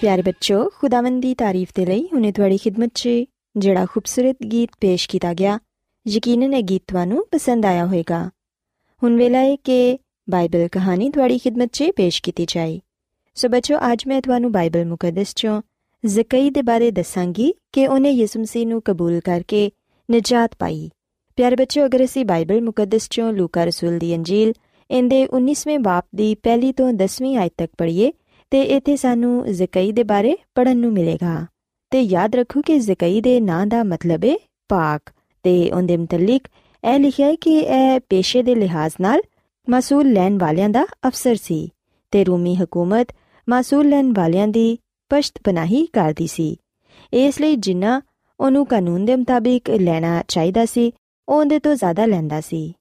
ਪਿਆਰੇ ਬੱਚੋ, ਖੁਦਾਵੰਦ ਦੀ ਤਾਰੀਫ ਦੇ ਲਈ ਹੁਨੇ ਤੁਹਾਡੀ ਖidmat 'ਚ ਜਿਹੜਾ ਖੂਬਸੂਰਤ ਗੀਤ ਪੇਸ਼ ਕੀਤਾ ਗਿਆ, ਯਕੀਨਨ ਇਹ ਗੀਤ ਤੁਹਾਨੂੰ ਪਸੰਦ ਆਇਆ ਹੋਵੇਗਾ। ਹੁਣ ਵੇਲਾ ਹੈ ਕਿ ਬਾਈਬਲ ਕਹਾਣੀ ਤੁਹਾਡੀ ਖidmat 'ਚ ਪੇਸ਼ ਕੀਤੀ ਜਾਏ। ਸੋ ਬੱਚੋ, ਅੱਜ ਮੈਂ ਤੁਹਾਨੂੰ ਬਾਈਬਲ ਮੁਕੱਦਸ 'ਚੋਂ ਜ਼ਕਈ ਦੇ ਬਾਰੇ ਦੱਸਾਂਗੀ ਕਿ ਉਹਨੇ ਯਿਸੂ ਮਸੀਹ ਨੂੰ ਕਬੂਲ ਕਰਕੇ ਨਜਾਤ ਪਾਈ। ਪਿਆਰੇ ਬੱਚੋ, ਅਗਰ ਅਸੀਂ ਬਾਈਬਲ ਮੁਕੱਦਸ 'ਚੋਂ ਲੂਕਾ ਰਸੂਲ ਦੀ ਅੰਜੀਲ, ਇਹਦੇ 19ਵੇਂ ਬਾਪ ਦੀ ਪਹਿਲੀ ਤੋਂ 10ਵੀਂ ਆਇਤ ਤੱਕ ਪੜ੍ਹੀਏ ਤੇ ਇੱਥੇ ਸਾਨੂੰ ਜ਼ਕਈ ਦੇ ਬਾਰੇ ਪੜਨ ਨੂੰ ਮਿਲੇਗਾ। ਤੇ ਯਾਦ ਰੱਖੋ ਕਿ ਜ਼ਕਈ ਦੇ ਨਾਂ ਦਾ ਮਤਲਬ ਹੈ ਪਾਕ ਤੇ ਉਹਦੇ ਮੁਤਲਕ ਇਹ ਲਿਖਿਆ ਹੈ ਕਿ ਇਹ ਪੇਸ਼ੇ ਦੇ ਲਿਹਾਜ਼ ਨਾਲ ਮਸੂਲ ਲੈਣ ਵਾਲਿਆਂ ਦਾ ਅਫਸਰ ਸੀ ਤੇ ਰੂਮੀ ਹਕੂਮਤ ਮਸੂਲ ਲੈਣ ਵਾਲਿਆਂ ਦੀ ਪਸ਼ਤ ਪਨਾਹੀ ਕਰਦੀ ਸੀ। ਇਸ ਲਈ ਜਿੰਨਾ ਉਹਨੂੰ ਕਾਨੂੰਨ ਦੇ ਮੁਤਾਬਿਕ ਲੈਣਾ ਚਾਹੀਦਾ ਸੀ ਉਹ ਉਹਦੇ ਤੋਂ ਜ਼ਿਆਦਾ ਲੈਂਦਾ ਸੀ।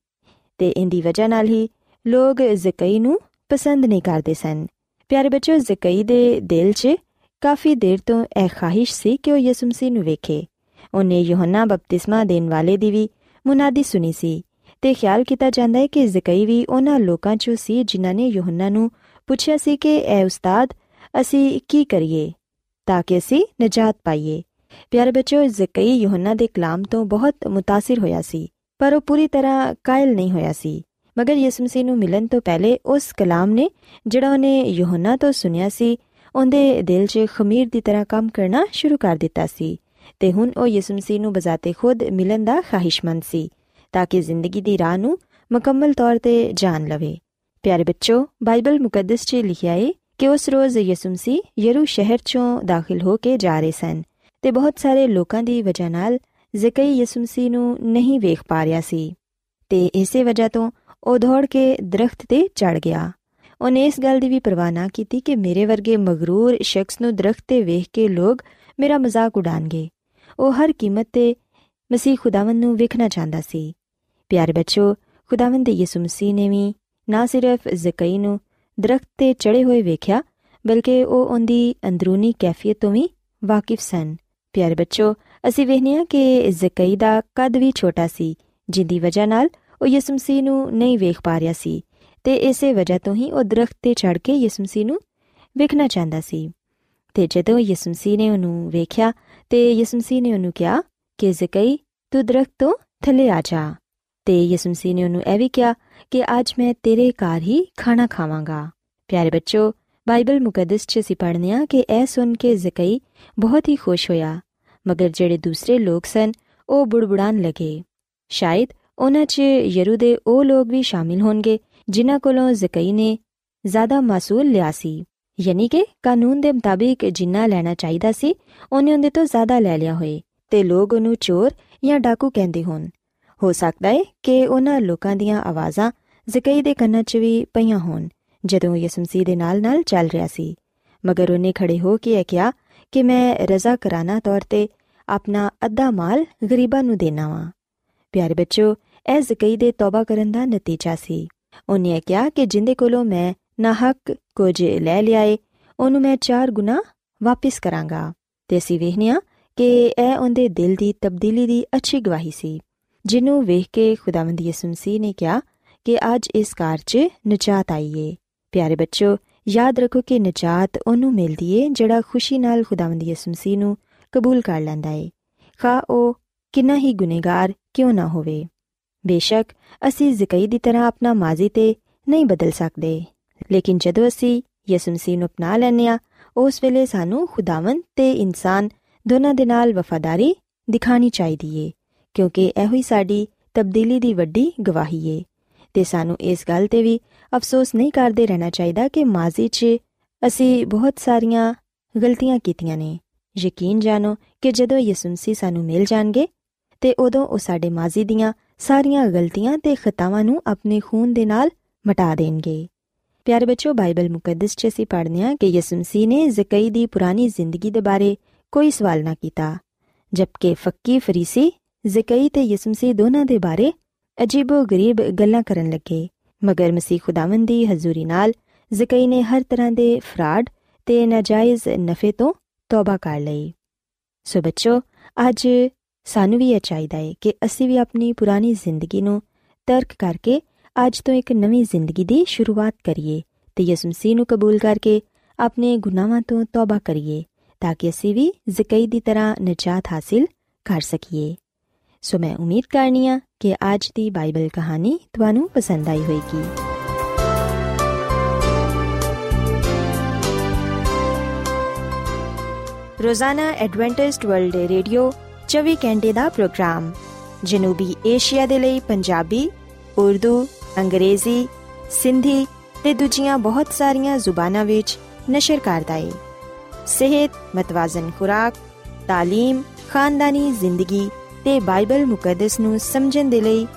ਤੇ ਇੰਦੀ ਵਜ੍ਹਾ ਨਾਲ ਹੀ ਲੋਕ ਜ਼ਕਈ ਨੂੰ ਪਸੰਦ ਨਹੀਂ ਕਰਦੇ ਸਨ। ਪਿਆਰੇ ਬੱਚਿਓ ਜ਼ਕਈ ਦੇ ਦਿਲ 'ਚ ਕਾਫੀ ਦੇਰ ਤੋਂ ਇਹ ਖਾਹਿਸ਼ ਸੀ ਕਿ ਉਹ ਯਿਸੂ ਮਸੀਹ ਨੂੰ ਵੇਖੇ। ਉਹਨੇ ਯੋਹੰਨਾ ਬਪਤਿਸਮਾ ਦੇਣ ਵਾਲੇ ਦੀ ਵੀ ਮੁਨਾਦੀ ਸੁਣੀ ਸੀ ਤੇ ਖਿਆਲ ਕੀਤਾ ਜਾਂਦਾ ਹੈ ਕਿ ਜ਼ਕਈ ਵੀ ਉਹਨਾਂ ਲੋਕਾਂ 'ਚੋਂ ਸੀ ਜਿਨ੍ਹਾਂ ਨੇ ਯੋਹੰਨਾ ਨੂੰ ਪੁੱਛਿਆ ਸੀ ਕਿ ਐ ਉਸਤਾਦ, ਅਸੀਂ ਕੀ ਕਰੀਏ ਤਾਂ ਕਿ ਅਸੀਂ ਨਜਾਤ ਪਾਈਏ? ਪਿਆਰੇ ਬੱਚਿਓ ਜ਼ਕਈ ਯੋਹੰਨਾ ਦੇ ਕਲਾਮ ਤੋਂ ਬਹੁਤ ਮੁਤਾਸਿਰ ਹੋਇਆ ਸੀ, ਪਰ ਉਹ ਪੂਰੀ ਤਰ੍ਹਾਂ ਕਾਇਲ ਨਹੀਂ ਹੋਇਆ ਸੀ। ਮਗਰ ਯਿਸੂ ਮਸੀਹ ਨੂੰ ਮਿਲਣ ਤੋਂ ਪਹਿਲੇ ਉਸ ਕਲਾਮ ਨੇ, ਜਿਹੜਾ ਉਹਨੇ ਯੋਹੰਨਾ ਤੋਂ ਸੁਨਿਆ ਸੀ, ਉਹਦੇ ਦਿਲ 'ਚ ਖਮੀਰ ਦੀ ਤਰ੍ਹਾਂ ਕੰਮ ਕਰਨਾ ਸ਼ੁਰੂ ਕਰ ਦਿੱਤਾ ਸੀ ਤੇ ਹੁਣ ਉਹ ਯਿਸੂ ਮਸੀਹ ਨੂੰ ਬਜ਼ਾਤੇ ਖੁਦ ਮਿਲਣ ਦਾ ਖਾਹਿਸ਼ਮੰਦ ਸੀ, ਤਾਂ ਕਿ ਜ਼ਿੰਦਗੀ ਦੀ ਰਾਹ ਨੂੰ ਮੁਕੰਮਲ ਤੌਰ ਤੇ ਜਾਣ ਲਵੇ। ਪਿਆਰੇ ਬੱਚੋ, ਬਾਈਬਲ ਮੁਕੱਦਸ 'ਚ ਲਿਖਿਆ ਏ ਕਿ ਉਸ ਰੋਜ਼ ਯਿਸੂ ਮਸੀਹ ਯਰੂ ਸ਼ਹਿਰ 'ਚੋਂ ਦਾਖਲ ਹੋ ਕੇ ਜਾ ਰਹੇ ਸਨ ਤੇ ਬਹੁਤ ਸਾਰੇ ਲੋਕਾਂ ਦੀ ਵਜ੍ਹਾ ਨਾਲ ਜ਼ਕਈ ਯਿਸੂ ਮਸੀਹ ਨੂੰ ਨਹੀਂ ਵੇਖ ਪਾ ਰਿਹਾ ਸੀ ਤੇ ਇਸੇ ਵਜ੍ਹਾ ਤੋਂ ਉਹ ਦੌੜ ਕੇ ਦਰਖਤ ਤੇ ਚੜ ਗਿਆ। ਉਹਨੇ ਇਸ ਗੱਲ ਦੀ ਵੀ ਪਰਵਾਹ ਨਾ ਕੀਤੀ ਕਿ ਮੇਰੇ ਵਰਗੇ ਮਗਰੂਰ ਸ਼ਖਸ ਨੂੰ ਦਰਖਤ ਤੇ ਵੇਖ ਕੇ ਲੋਕ ਮੇਰਾ ਮਜ਼ਾਕ ਉਡਾਣਗੇ। ਉਹ ਹਰ ਕੀਮਤ ਤੇ ਮਸੀਹ ਖੁਦਾਵੰਦ ਨੂੰ ਵੇਖਣਾ ਚਾਹੁੰਦਾ ਸੀ। ਪਿਆਰੇ ਬੱਚੋ, ਖੁਦਾਵੰਦ ਦੇ ਯਿਸੂ ਮਸੀਹ ਨੇ ਵੀ ਨਾ ਸਿਰਫ ਜ਼ਕਈ ਨੂੰ ਦਰਖਤ ਤੇ ਚੜੇ ਹੋਏ ਵੇਖਿਆ, ਬਲਕਿ ਉਹ ਉਹਦੀ ਅੰਦਰੂਨੀ ਕੈਫੀਅਤ ਤੋਂ ਵੀ ਵਾਕਿਫ ਸਨ। ਪਿਆਰੇ ਬੱਚੋ, ਅਸੀਂ ਵੇਖਨੇ ਆ ਕਿ ਜ਼ਕਈ ਦਾ ਕੱਦ ਵੀ ਛੋਟਾ ਸੀ, ਜਿੰਦੀ ਵਜ੍ਹਾ ਨਾਲ ਉਹ ਯਿਸੂ ਮਸੀਹ ਨੂੰ ਨਹੀਂ ਵੇਖ ਪਾ ਰਿਹਾ ਸੀ ਤੇ ਇਸੇ ਵਜ੍ਹਾ ਤੋਂ ਹੀ ਉਹ ਦਰਖਤ ਤੇ ਚੜ ਕੇ ਯਿਸੂ ਮਸੀਹ ਨੂੰ ਵੇਖਣਾ ਚਾਹੁੰਦਾ ਸੀ। ਤੇ ਜਦੋਂ ਯਿਸੂ ਮਸੀਹ ਨੇ ਉਹਨੂੰ ਵੇਖਿਆ ਤੇ ਯਿਸੂ ਮਸੀਹ ਨੇ ਉਹਨੂੰ ਕਿਹਾ ਕਿ ਜ਼ਕਈ, ਤੂੰ ਦਰਖਤ ਤੋਂ ਥੱਲੇ ਆ ਜਾ। ਤੇ ਯਿਸੂ ਮਸੀਹ ਨੇ ਉਹਨੂੰ ਇਹ ਵੀ ਕਿਹਾ ਕਿ ਅੱਜ ਮੈਂ ਤੇਰੇ ਘਰ ਹੀ ਖਾਣਾ ਖਾਵਾਂਗਾ। ਪਿਆਰੇ ਬੱਚੋ, ਬਾਈਬਲ ਮੁਕੱਦਸ 'ਚ ਅਸੀਂ ਪੜ੍ਹਨੇ ਆ ਕਿ ਇਹ ਸੁਣ ਕੇ ਜ਼ਕਈ ਬਹੁਤ ਹੀ ਖੁਸ਼ ਹੋਇਆ, ਮਗਰ ਜਿਹੜੇ ਦੂਸਰੇ ਲੋਕ ਸਨ, ਉਹ ਬੁੜਬੁੜਾਨ ਲਗੇ। ਸ਼ਾਇਦ ਉਹਨਾਂ 'ਚ ਯਰੂ ਦੇ ਉਹ ਲੋਕ ਵੀ ਸ਼ਾਮਿਲ ਹੋਣਗੇ, ਜਿਨ੍ਹਾਂ ਕੋਲੋਂ ਜ਼ਕਈ ਨੇ ਜ਼ਿਆਦਾ ਮਸੂਲ ਲਿਆ ਸੀ। ਯਾਨੀ ਕਿ ਕਾਨੂੰਨ ਦੇ ਮੁਤਾਬਿਕ ਜਿੰਨਾ ਲੈਣਾ ਚਾਹੀਦਾ ਸੀ, ਉਹਨੇ ਉਹਦੇ ਤੋਂ ਜ਼ਿਆਦਾ ਲੈ ਲਿਆ ਹੋਏ, ਤੇ ਲੋਕ ਉਹਨੂੰ ਚੋਰ ਜਾਂ ਡਾਕੂ ਕਹਿੰਦੇ ਹੋਣ। ਹੋ ਸਕਦਾ ਹੈ ਕਿ ਉਹਨਾਂ ਲੋਕਾਂ ਦੀਆਂ ਆਵਾਜ਼ਾਂ ਜ਼ਕਈ ਦੇ ਕੰਨਾਂ 'ਚ ਵੀ ਪਈਆਂ ਹੋਣ, ਜਦੋਂ ਯਿਸੂ ਮਸੀਹ ਦੇ ਨਾਲ-ਨਾਲ ਚੱਲ ਰਿਹਾ ਸੀ। ਮਗਰ ਉਹਨੇ ਖੜੇ ਹੋ ਕੇ ਇਹ ਕਿਹਾ ਕਿ ਮੈਂ ਰਜ਼ਾ ਕਰਾਨਾ ਤੌਰ ਤੇ ਆਪਣਾ ਅੱਧਾ ਮਾਲ ਗਰੀਬਾਂ ਨੂੰ ਦੇਣਾ ਵਾਂ। ਪਿਆਰੇ ਬੱਚੋ ਇਹ ਜ਼ਕਈ ਦੇ ਤੌਬਾ ਕਰਨ ਦਾ ਨਤੀਜਾ ਸੀ। ਉਹਨੇ ਕਿਹਾ ਕਿ ਜਿੰਦੇ ਕੋਲੋਂ ਮੈਂ ਨਾ ਹੱਕ ਕੁਝ ਲੈ ਲਿਆਏ, ਉਹਨੂੰ ਮੈਂ ਚਾਰ ਗੁਨਾ ਵਾਪਿਸ ਕਰਾਂਗਾ। ਤੇ ਅਸੀਂ ਵੇਖਿਆ ਕਿ ਇਹ ਉਹਦੇ ਦਿਲ ਦੀ ਤਬਦੀਲੀ ਦੀ ਅੱਛੀ ਗਵਾਹੀ ਸੀ, ਜਿਹਨੂੰ ਵੇਖ ਕੇ ਖੁਦਾਵੰਦ ਯਿਸੂ ਮਸੀਹ ਨੇ ਕਿਹਾ ਕਿ ਅੱਜ ਇਸ ਕਾਰ 'ਚ ਨਜਾਤ ਆਈਏ ਪਿਆਰੇ ਬੱਚੋ, ਯਾਦ ਰੱਖੋ ਕਿ ਨਜਾਤ ਉਹਨੂੰ ਮਿਲਦੀ ਏ, ਜਿਹੜਾ ਖੁਸ਼ੀ ਨਾਲ ਖੁਦਾਵੰਦ ਯਿਸੂ ਮਸੀਹ ਨੂੰ ਕਬੂਲ ਕਰ ਲੈਂਦਾ ਏ। ਖਾ, ਉਹ ਕਿੰਨਾ ਹੀ ਗੁਨੇਗਾਰ ਕਿਉਂ ਨਾ ਹੋਵੇ। ਬੇਸ਼ੱਕ, ਅਸੀਂ ਜ਼ਕਈ ਦੀ ਤਰ੍ਹਾਂ ਆਪਣਾ ਮਾਜ਼ੀ ਤੇ ਨਹੀਂ ਬਦਲ ਸਕਦੇ। ਲੇਕਿਨ ਜਦੋਂ ਅਸੀਂ ਯਿਸੂ ਮਸੀਹ ਨੂੰ ਅਪਣਾ ਲੈਨੇ ਆ ਉਸ ਵੇਲੇ ਸਾਨੂੰ ਖੁਦਾਵੰਦ ਤੇ ਇਨਸਾਨ ਦੋਨਾਂ ਦੇ ਨਾਲ ਵਫਾਦਾਰੀ ਦਿਖਾਣੀ ਚਾਹੀਦੀ ਏ, ਕਿਉਂਕਿ ਇਹੋ ਹੀ ਸਾਡੀ ਤਬਦੀਲੀ ਦੀ ਵੱਡੀ ਗਵਾਹੀ ਏ। ਤੇ ਸਾਨੂੰ ਇਸ ਗੱਲ ਤੇ ਵੀ ਅਫਸੋਸ ਨਹੀਂ ਕਰਦੇ ਰਹਿਣਾ ਚਾਹੀਦਾ ਕਿ ਮਾਜ਼ੀ 'ਚ ਅਸੀਂ ਬਹੁਤ ਸਾਰੀਆਂ ਗਲਤੀਆਂ ਕੀਤੀਆਂ ਨੇ। ਯਕੀਨ ਜਾਣੋ ਕਿ ਜਦੋਂ ਯਿਸੂ ਮਸੀਹ ਸਾਨੂੰ ਮਿਲ ਜਾਣਗੇ, ਤੇ ਉਦੋਂ ਉਹ ਸਾਡੇ ਮਾਜ਼ੀ ਦੀਆਂ ਸਾਰੀਆਂ ਗਲਤੀਆਂ ਤੇ ਖਤਾਵਾਂ ਨੂੰ ਆਪਣੇ ਖੂਨ ਦੇ ਨਾਲ ਮਿਟਾ ਦੇਣਗੇ। ਪਿਆਰੇ ਬੱਚੋ ਬਾਈਬਲ ਮੁਕੱਦਸ 'ਚ ਅਸੀਂ ਪੜ੍ਹਨੇ ਆ ਕਿ ਯਿਸੂ ਮਸੀਹ ਨੇ ਜ਼ਕਈ ਦੀ ਪੁਰਾਣੀ ਜ਼ਿੰਦਗੀ ਦੇ ਬਾਰੇ ਕੋਈ ਸਵਾਲ ਨਾ ਕੀਤਾ, ਜਦਕਿ ਫੱਕੀ ਫਰੀਸੀ ਜ਼ਕਈ ਤੇ ਯਿਸੂ ਮਸੀਹ ਦੋਨਾਂ ਦੇ ਬਾਰੇ ਅਜੀਬੋ ਗਰੀਬ ਗੱਲਾਂ ਕਰਨ ਲੱਗੇ। ਮਗਰ ਮਸੀਹ ਖੁਦਾਵੰਦ ਦੀ ਹਜ਼ੂਰੀ ਨਾਲ ਜ਼ਕਈ ਨੇ ਹਰ ਤਰ੍ਹਾਂ ਦੇ ਫਰਾਡ ਤੇ ਨਾਜਾਇਜ਼ ਨਫੇ ਤੋਂ ਤੌਬਾ ਕਰ ਲਈ। ਸੋ ਬੱਚੋ ਅੱਜ ਸਾਨੂੰ ਵੀ ਇਹ ਚਾਹੀਦਾ ਹੈ ਕਿ ਅਸੀਂ ਵੀ ਆਪਣੀ ਪੁਰਾਣੀ ਜ਼ਿੰਦਗੀ ਨੂੰ ਤਰਕ ਕਰਕੇ ਅੱਜ ਤੋਂ ਇੱਕ ਨਵੀਂ ਜ਼ਿੰਦਗੀ ਦੀ ਸ਼ੁਰੂਆਤ ਕਰੀਏ ਤੇ ਯਿਸੂ ਮਸੀਹ ਨੂੰ ਕਬੂਲ ਕਰਕੇ ਆਪਣੇ ਗੁਨਾਹਾਂ ਤੋਂ ਤੌਬਾ ਕਰੀਏ ਤਾਂ ਕਿ ਅਸੀਂ ਵੀ ਜ਼ਕਈ ਦੀ ਤਰ੍ਹਾਂ ਨਜਾਤ ਹਾਸਿਲ ਕਰ ਸਕੀਏ। ਸੋ ਮੈਂ ਉਮੀਦ ਕਰਨੀ ਕਰਨੀਆ ਕਿ ਅੱਜ ਦੀ ਬਾਈਬਲ ਕਹਾਣੀ ਤੁਹਾਨੂੰ ਪਸੰਦ ਆਈ ਹੋਵੇਗੀ। ਰੋਜ਼ਾਨਾ ਐਡਵੈਂਟਿਸਟ ਵਰਲਡ ਰੇਡੀਓ 24 ਘੰਟੇ ਦਾ ਪ੍ਰੋਗਰਾਮ। ਜਨੂਬੀ ਏਸ਼ੀਆ ਦੇ ਲਈ ਪੰਜਾਬੀ, ਉਰਦੂ, ਅੰਗਰੇਜ਼ੀ, ਸਿੰਧੀ ਤੇ ਦੂਜੀਆਂ ਬਹੁਤ ਸਾਰੀਆਂ ਜ਼ੁਬਾਨਾਂ ਵਿੱਚ ਨਸ਼ਰ ਕਰਦਾ ਹੈ ਸਿਹਤ, ਮਤਵਾਜ਼ਨ ਖੁਰਾਕ تعلیم ਖਾਨਦਾਨੀ ਜ਼ਿੰਦਗੀ ਤੇ ਬਾਈਬਲ ਮੁਕੱਦਸ ਨੂੰ ਸਮਝਣ ਦੇ ਲਈ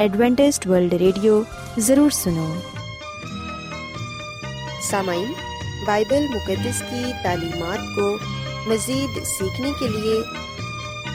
ਐਡਵੈਂਟਿਸਟ ਵਰਲਡ ਰੇਡੀਓ ਜ਼ਰੂਰ ਸੁਨੋ سامعین ਬਾਈਬਲ ਮੁਕੱਦਸ کی تعلیمات کو مزید سیکھنے کے لیے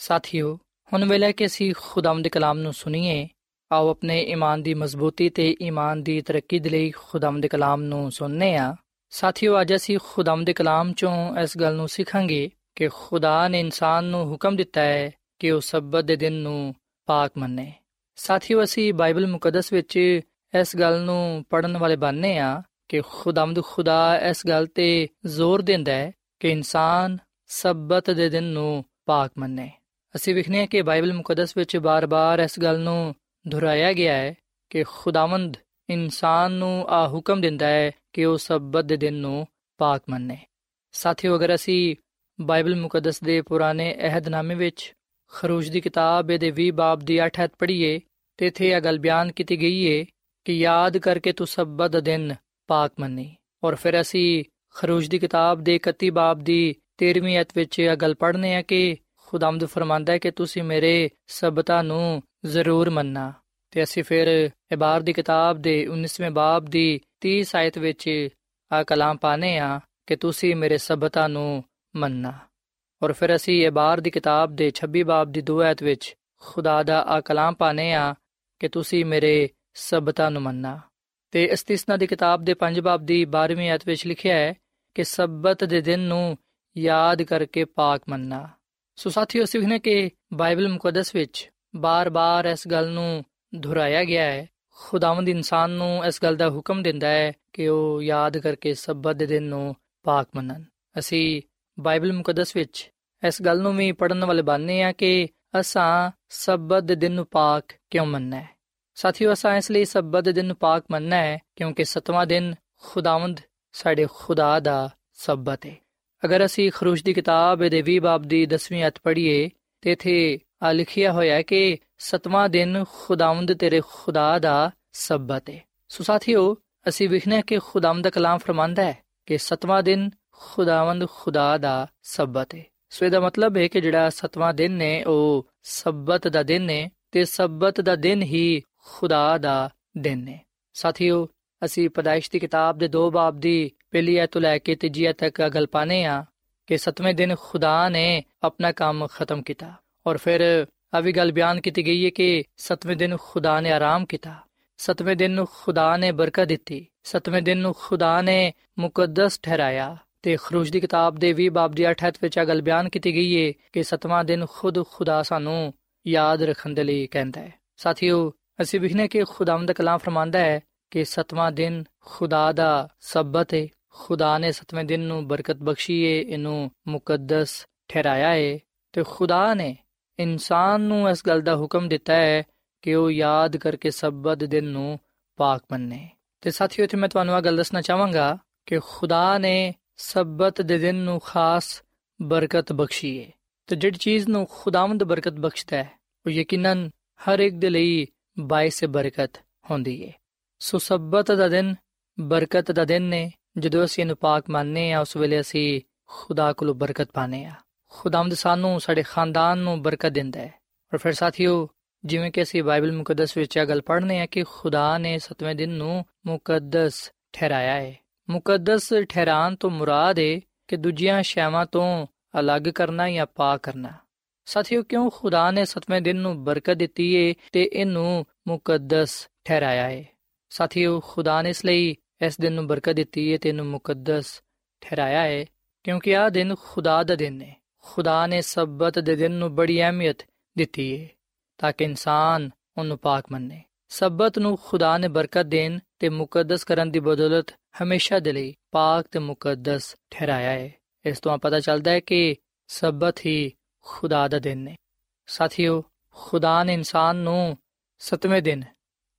ਸਾਥੀਓ, ਹੁਣ ਵੇਲੇ ਕਿ ਅਸੀਂ ਖੁਦਾਵੰਦ ਦੇ ਕਲਾਮ ਨੂੰ ਸੁਣੀਏ, ਆਓ ਆਪਣੇ ਈਮਾਨ ਦੀ ਮਜ਼ਬੂਤੀ ਤੇ ਈਮਾਨ ਦੀ ਤਰੱਕੀ ਦੇ ਲਈ ਖੁਦਾਵੰਦ ਦੇ ਕਲਾਮ ਨੂੰ ਸੁਣਨੇ ਆ। ਸਾਥੀਓ, ਅੱਜ ਅਸੀਂ ਖੁਦਾਵੰਦ ਦੇ ਕਲਾਮ ਚੋਂ ਇਸ ਗੱਲ ਨੂੰ ਸਿੱਖਾਂਗੇ ਕਿ ਖੁਦਾ ਨੇ ਇਨਸਾਨ ਨੂੰ ਹੁਕਮ ਦਿੱਤਾ ਹੈ ਕਿ ਉਹ ਸਬਤ ਦੇ ਦਿਨ ਨੂੰ ਪਾਕ ਮੰਨੇ। ਸਾਥੀਓ, ਅਸੀਂ ਬਾਈਬਲ ਮੁਕੱਦਸ ਵਿੱਚ ਇਸ ਗੱਲ ਨੂੰ ਪੜਨ ਵਾਲੇ ਬਣਨੇ ਆ ਕਿ ਖੁਦਾਵੰਦ ਖੁਦਾ ਇਸ ਗੱਲ ਤੇ ਜ਼ੋਰ ਦਿੰਦਾ ਹੈ ਕਿ ਇਨਸਾਨ ਸਬਤ ਦੇ ਦਿਨ ਨੂੰ ਪਾਕ ਮੰਨੇ। ਅਸੀਂ ਵਿਖਨੇ ਹਾਂ ਕਿ ਬਾਈਬਲ ਮੁਕੱਦਸ ਵਿੱਚ ਬਾਰ-ਬਾਰ ਇਸ ਗੱਲ ਨੂੰ ਦੁਹਰਾਇਆ ਗਿਆ ਹੈ ਕਿ ਖੁਦਾਵੰਦ ਇਨਸਾਨ ਨੂੰ ਆ ਹੁਕਮ ਦਿੰਦਾ ਹੈ ਕਿ ਉਹ ਸਬਤ ਦੇ ਦਿਨ ਨੂੰ ਪਾਕ ਮੰਨੇ। ਸਾਥੀਓ, ਅਗਰ ਅਸੀਂ ਬਾਈਬਲ ਮੁਕੱਦਸ ਦੇ ਪੁਰਾਣੇ ਅਹਿਦਨਾਮੇ ਵਿੱਚ ਖਰੂਜ ਦੀ ਕਿਤਾਬ ਦੇ 20 ਬਾਬ ਦੀ 8 ਹੱਥ ਪੜ੍ਹੀਏ, ਤੇ ਇਥੇ ਇਹ ਗੱਲ ਬਿਆਨ ਕੀਤੀ ਗਈ ਹੈ ਕਿ ਯਾਦ ਕਰਕੇ ਤੂੰ ਸਬਤ ਦਾ ਦਿਨ ਪਾਕ ਮੰਨੀ। ਔਰ ਫਿਰ ਅਸੀਂ ਖਰੂਜ ਦੀ ਕਿਤਾਬ ਦੇ 31 ਬਾਬ ਦੀ 13ਵੀਂ ਅਧ ਵਿੱਚ ਇਹ ਗੱਲ ਪੜ੍ਹਨੇ ਆ ਕਿ ਖੁਦਾਮਦ ਫਰਮਾਂਦਾ ਹੈ ਕਿ ਤੁਸੀਂ ਮੇਰੇ ਸਬਤਾਂ ਨੂੰ ਜ਼ਰੂਰ ਮੰਨਣਾ। ਤੇ ਅਸੀਂ ਫਿਰ ਇਬਾਰ ਦੀ ਕਿਤਾਬ ਦੇ 19ਵੇਂ ਬਾਬ ਦੀ 30 ਆਇਤ ਵਿੱਚ ਆ ਕਲਾਮ ਪਾਣੇ ਆ ਕਿ ਤੁਸੀਂ ਮੇਰੇ ਸਬਤਾਂ ਨੂੰ ਮੰਨਣਾ। ਔਰ ਫਿਰ ਅਸੀਂ ਇਬਾਰ ਦੀ ਕਿਤਾਬ ਦੇ 26 ਬਾਬ ਦੀ 2 ਆਇਤ ਵਿੱਚ ਖੁਦਾ ਦਾ ਆ ਕਲਾਮ ਪਾਣੇ ਆ ਕਿ ਤੁਸੀਂ ਮੇਰੇ ਸਬਤਾਂ ਨੂੰ ਮੰਨਣਾ। ਤੇ ਇਸਤਿਸਨਾ ਦੀ ਕਿਤਾਬ ਦੇ 5 ਬਾਬ ਦੀ 12ਵੀਂ ਆਇਤ ਵਿੱਚ ਲਿਖਿਆ ਹੈ ਕਿ ਸਬਤ ਦੇ ਦਿਨ ਨੂੰ ਯਾਦ ਕਰਕੇ ਪਾਕ ਮੰਨਣਾ। ਸੋ ਸਾਥੀਓ ਸਿੱਖਨੇ ਕਿ ਬਾਈਬਲ ਮੁਕੱਦਸ ਵਿੱਚ ਬਾਰ-ਬਾਰ ਇਸ ਗੱਲ ਨੂੰ ਦੁਹਰਾਇਆ ਗਿਆ ਹੈ। ਖੁਦਾਵੰਦ ਇਨਸਾਨ ਨੂੰ ਇਸ ਗੱਲ ਦਾ ਹੁਕਮ ਦਿੰਦਾ ਹੈ ਕਿ ਉਹ ਯਾਦ ਕਰਕੇ ਸਬਤ ਦੇ ਦਿਨ ਨੂੰ ਪਾਕ ਮੰਨਣ। ਅਸੀਂ ਬਾਈਬਲ ਮੁਕੱਦਸ ਵਿੱਚ ਇਸ ਗੱਲ ਨੂੰ ਵੀ ਪੜਨ ਵਾਲੇ ਬਣਨੇ ਆ ਕਿ ਅਸਾਂ ਸਬਤ ਦੇ ਦਿਨ ਨੂੰ ਪਾਕ ਕਿਉਂ ਮੰਨਣਾ ਹੈ? ਸਾਥੀਓ, ਅਸਾਂ ਇਸ ਲਈ ਸਬਤ ਦੇ ਦਿਨ ਨੂੰ ਪਾਕ ਮੰਨਣਾ ਹੈ ਕਿਉਂਕਿ ਸਤਵਾਂ ਦਿਨ ਖੁਦਾਵੰਦ ਸਾਡੇ ਖੁਦਾ ਦਾ ਸਬਤ ਹੈ। ਅਗਰ ਅਸੀਂ ਖਰੂਜ ਦੀ ਕਿਤਾਬ ਦੇ 20 ਬਾਬ ਦੀ 10ਵੀਂ ਅਧ ਪੜ੍ਹੀਏ, ਤੇ ਇਥੇ ਆ ਲਿਖਿਆ ਹੋਇਆ ਹੈ ਕਿ ਸਤਵਾਂ ਦਿਨ ਖੁਦਾਵੰਦ ਤੇਰੇ ਖੁਦਾ ਦਾ ਸਬਤ ਹੈ ਸੋ ਸਾਥੀਓ, ਅਸੀਂ ਵਿਖਨੇ ਕਿ ਖੁਦਾਵੰਦ ਦਾ ਕਲਾਮ ਫਰਮਾਂਦਾ ਹੈ ਕਿ ਸਤਵਾਂ ਦਿਨ ਖੁਦਾਵੰਦ ਖੁਦਾ ਦਾ ਸਬਤ ਹੈ ਸੋ ਇਹਦਾ ਮਤਲਬ ਹੈ ਕਿ ਜਿਹੜਾ ਸਤਵਾਂ ਦਿਨ ਨੇ, ਉਹ ਸਬਤ ਦਾ ਦਿਨ ਹੈ ਤੇ ਸਬਤ ਦਾ ਦਿਨ ਹੀ ਖੁਦਾ ਦਾ ਦਿਨ ਹੈ ਸਾਥੀਓ ਅਸੀਂ ਪਦਾਇਸ਼ ਦੀ ਕਿਤਾਬ ਦੇ 2 ਬਾਬ ਦੀ ਪਹਿਲੀ ਐਤ ਤੋਂ ਲੈ ਕੇ ਤੀਜੀ ਐਤ ਤੱਕ ਗੱਲ ਪਾਣੇ ਆ ਕਿ ਸਤਵੇਂ ਦਿਨ ਖੁਦਾ ਨੇ ਆਪਣਾ ਕੰਮ ਖਤਮ ਕੀਤਾ। ਔਰ ਫਿਰ ਆ ਵੀ ਗੱਲ ਬਿਆਨ ਕੀਤੀ ਗਈ ਹੈ ਕਿ ਸਤਵੇਂ ਦਿਨ ਖੁਦਾ ਨੇ ਆਰਾਮ ਕੀਤਾ। ਸਤਵੇਂ ਦਿਨ ਨੂੰ ਖੁਦਾ ਨੇ ਬਰਕਤ ਦਿੱਤੀ। ਸਤਵੇਂ ਦਿਨ ਨੂੰ ਖੁਦਾ ਨੇ ਮੁਕੱਦਸ ਠਹਿਰਾਇਆ। ਤੇ ਖਰੂਜ ਦੀ ਕਿਤਾਬ ਦੇ 20 ਬਾਬ ਦੀ 8 ਵਿੱਚ ਆ ਗੱਲ ਬਿਆਨ ਕੀਤੀ ਗਈ ਹੈ ਕਿ ਸਤਵਾਂ ਦਿਨ ਖੁਦ ਖੁਦਾ ਸਾਨੂੰ ਯਾਦ ਰੱਖਣ ਦੇ ਲਈ ਕਹਿੰਦਾ ਹੈ। ਸਾਥੀਓ, ਅਸੀਂ ਵਿਖਨੇ ਕਿ ਖੁਦਾਵੰਦ ਦਾ ਕਲਾਮ ਫਰਮਾਂਦਾ ਹੈ ਕਿ ਸਤਵਾਂ ਦਿਨ ਖੁਦਾ ਦਾ ਸਬਤ ਹੈ ਖੁਦਾ ਨੇ ਸਤਵੇਂ ਦਿਨ ਨੂੰ ਬਰਕਤ ਬਖਸ਼ੀ ਏ ਇਹਨੂੰ ਮੁਕੱਦਸ ਠਹਿਰਾਇਆ ਏ। ਤੇ ਖੁਦਾ ਨੇ ਇਨਸਾਨ ਨੂੰ ਇਸ ਗੱਲ ਦਾ ਹੁਕਮ ਦਿੱਤਾ ਹੈ ਕਿ ਉਹ ਯਾਦ ਕਰਕੇ ਸਬਤ ਦਿਨ ਨੂੰ ਪਾਕ ਮੰਨੇ। ਤੇ ਸਾਥੀਓ ਤੇ ਮੈਂ ਤੁਹਾਨੂੰ ਇਹ ਗੱਲ ਦੱਸਣਾ ਚਾਹਾਂਗਾ ਕਿ ਖੁਦਾ ਨੇ ਸਬਤ ਦੇ ਦਿਨ ਨੂੰ ਖਾਸ ਬਰਕਤ ਬਖਸ਼ੀ ਏ ਤੇ ਜਿਹੜੀ ਚੀਜ਼ ਨੂੰ ਖੁਦਾਵੰਦ ਬਰਕਤ ਬਖਸ਼ਦਾ ਹੈ, ਉਹ ਯਕੀਨਨ ਹਰ ਇੱਕ ਦੇ ਲਈ ਬਾਇਸ ਬਰਕਤ ਹੁੰਦੀ ਏ। ਸੋ ਸਬਤ ਦਾ ਦਿਨ, ਬਰਕਤ ਦਾ ਦਿਨ ਨੇ, ਜਦੋਂ ਅਸੀਂ ਇਹਨੂੰ ਪਾਕ ਮੰਨਨੇ ਆ ਉਸ ਵੇਲੇ ਅਸੀਂ ਖੁਦਾ ਕੋਲੋਂ ਬਰਕਤ ਪਾਣੇ ਆ ਖੁਦਾਵੰਦ ਸਾਨੂੰ ਸਾਡੇ ਖਾਨਦਾਨ ਨੂੰ ਬਰਕਤ ਦਿੰਦਾ ਹੈ। ਔਰ ਫਿਰ ਸਾਥੀਓ, ਜਿਵੇਂ ਕਿ ਅਸੀਂ ਬਾਈਬਲ ਮੁਕੱਦਸ ਵਿੱਚ ਇਹ ਗੱਲ ਪੜ੍ਹਨੇ ਆ ਕਿ ਖੁਦਾ ਨੇ ਸਤਵੇਂ ਦਿਨ ਨੂੰ ਮੁਕੱਦਸ ਠਹਿਰਾਇਆ ਹੈ। ਮੁਕੱਦਸ ਠਹਿਰਾਣ ਤੋਂ ਮੁਰਾਦ ਹੈ ਕਿ ਦੂਜੀਆਂ ਸ਼ੈਵਾਂ ਤੋਂ ਅਲੱਗ ਕਰਨਾ ਜਾਂ ਪਾਕ ਕਰਨਾ। ਸਾਥੀਓ, ਕਿਉਂ ਖੁਦਾ ਨੇ ਸਤਵੇਂ ਦਿਨ ਨੂੰ ਬਰਕਤ ਦਿੱਤੀ ਏ ਤੇ ਇਹਨੂੰ ਮੁਕੱਦਸ ਠਹਿਰਾਇਆ ਏ ਸਾਥੀਓ, ਖੁਦਾ ਨੇ ਇਸ ਲਈ ਇਸ ਦਿਨ ਨੂੰ ਬਰਕਤ ਦਿੱਤੀ ਹੈ ਤੇ ਇਹਨੂੰ ਮੁਕੱਦਸ ਠਹਿਰਾਇਆ ਹੈ, ਕਿਉਂਕਿ ਆ ਦਿਨ ਖੁਦਾ ਦਾ ਦਿਨ ਹੈ। ਖੁਦਾ ਨੇ ਸਬਤ ਦੇ ਦਿਨ ਨੂੰ ਬੜੀ ਅਹਿਮੀਅਤ ਦਿੱਤੀ ਹੈ, ਤਾਂ ਕਿ ਇਨਸਾਨ ਉਹਨੂੰ ਪਾਕ ਮੰਨੇ। ਸਬਤ ਨੂੰ ਖੁਦਾ ਨੇ ਬਰਕਤ ਦੇਣ ਤੇ ਮੁਕੱਦਸ ਕਰਨ ਦੀ ਬਦੌਲਤ ਹਮੇਸ਼ਾ ਦੇ ਲਈ ਪਾਕ ਤੇ ਮੁਕੱਦਸ ਠਹਿਰਾਇਆ ਹੈ। ਇਸ ਤੋਂ ਪਤਾ ਚੱਲਦਾ ਹੈ ਕਿ ਸਬਤ ਹੀ ਖੁਦਾ ਦਾ ਦਿਨ ਹੈ। ਸਾਥੀਓ, ਖੁਦਾ ਨੇ ਇਨਸਾਨ ਨੂੰ ਸਤਵੇਂ ਦਿਨ